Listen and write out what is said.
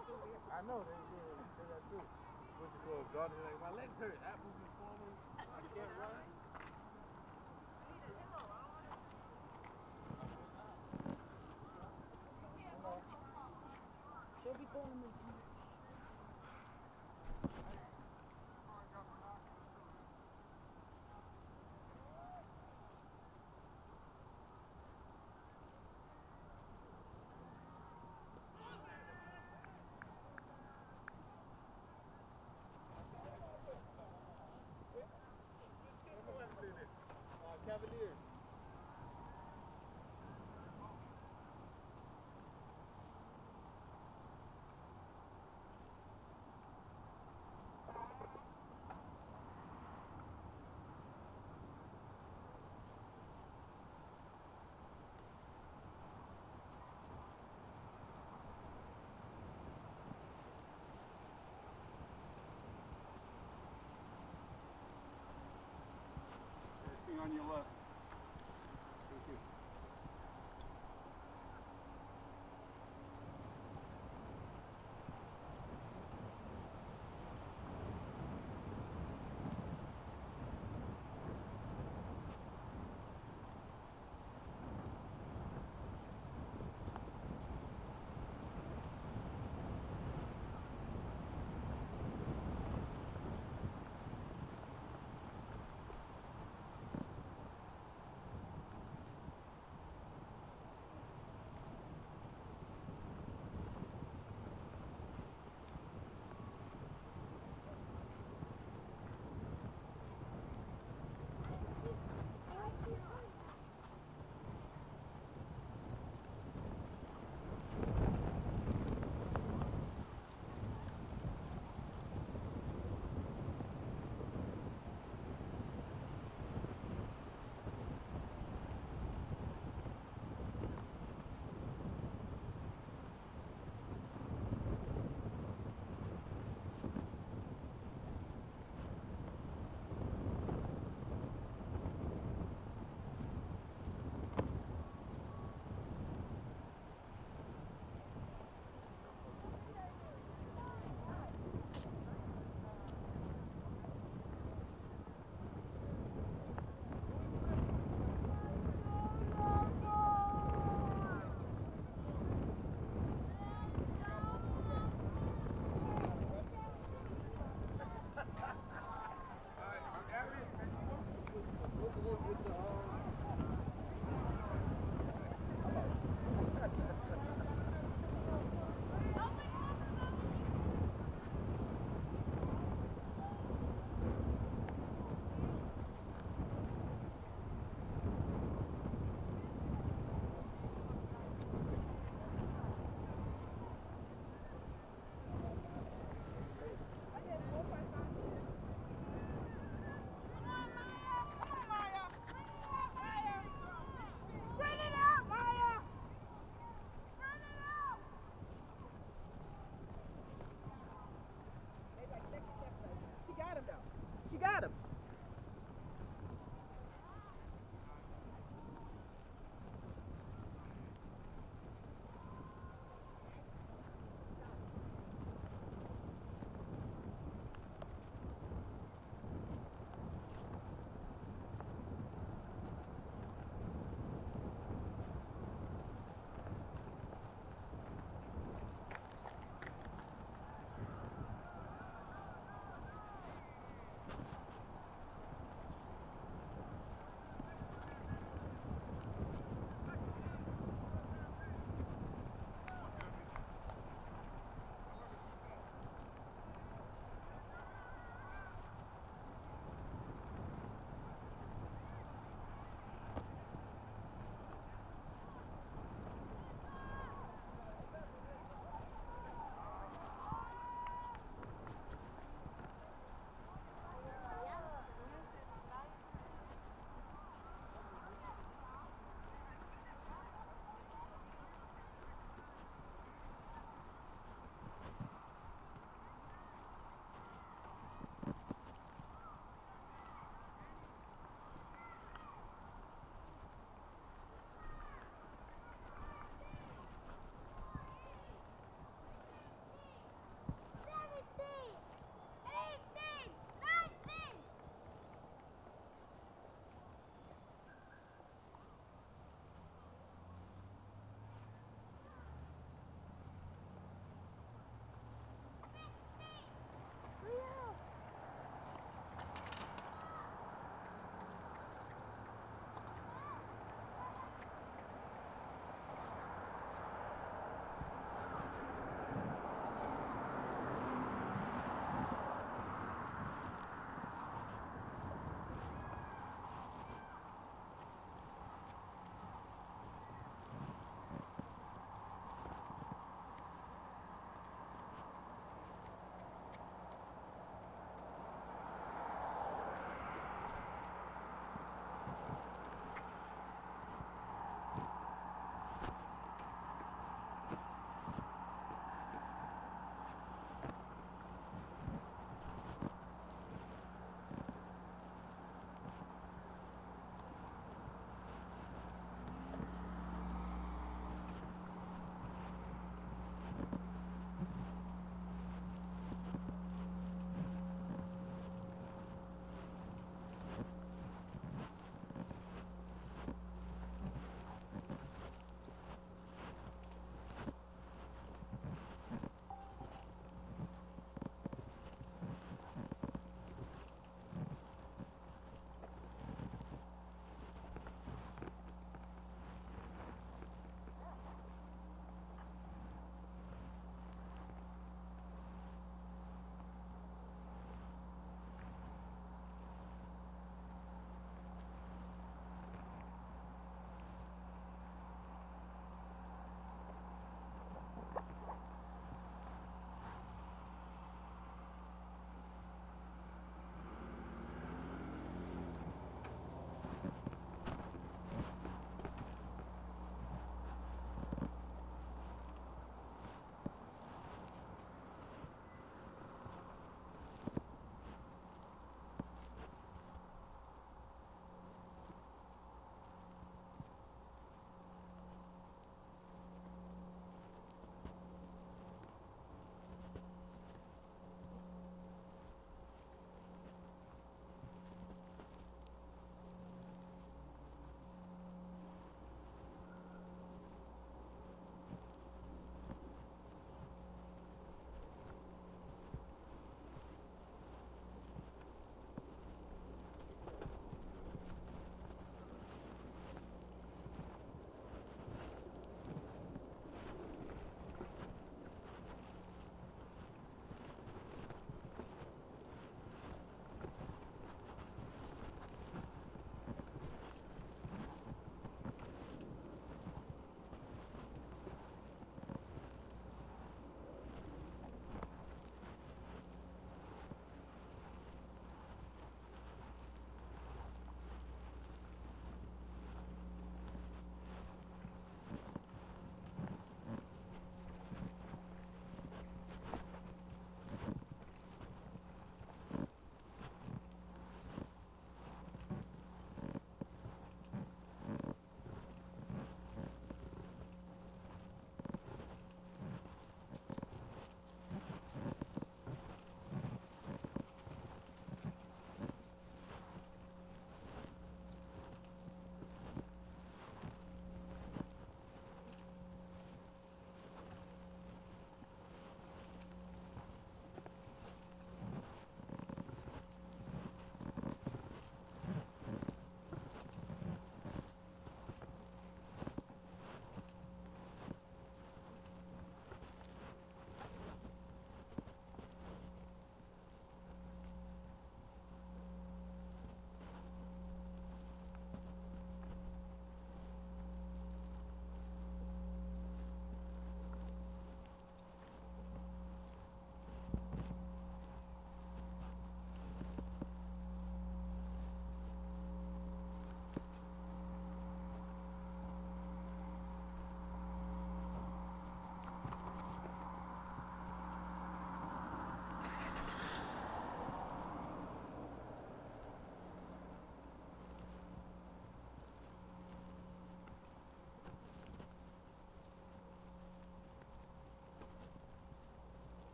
I know they did. They say that too. What's it called? God like, my legs hurt. Apples is falling. I can't run. She'll be calling me. On your left.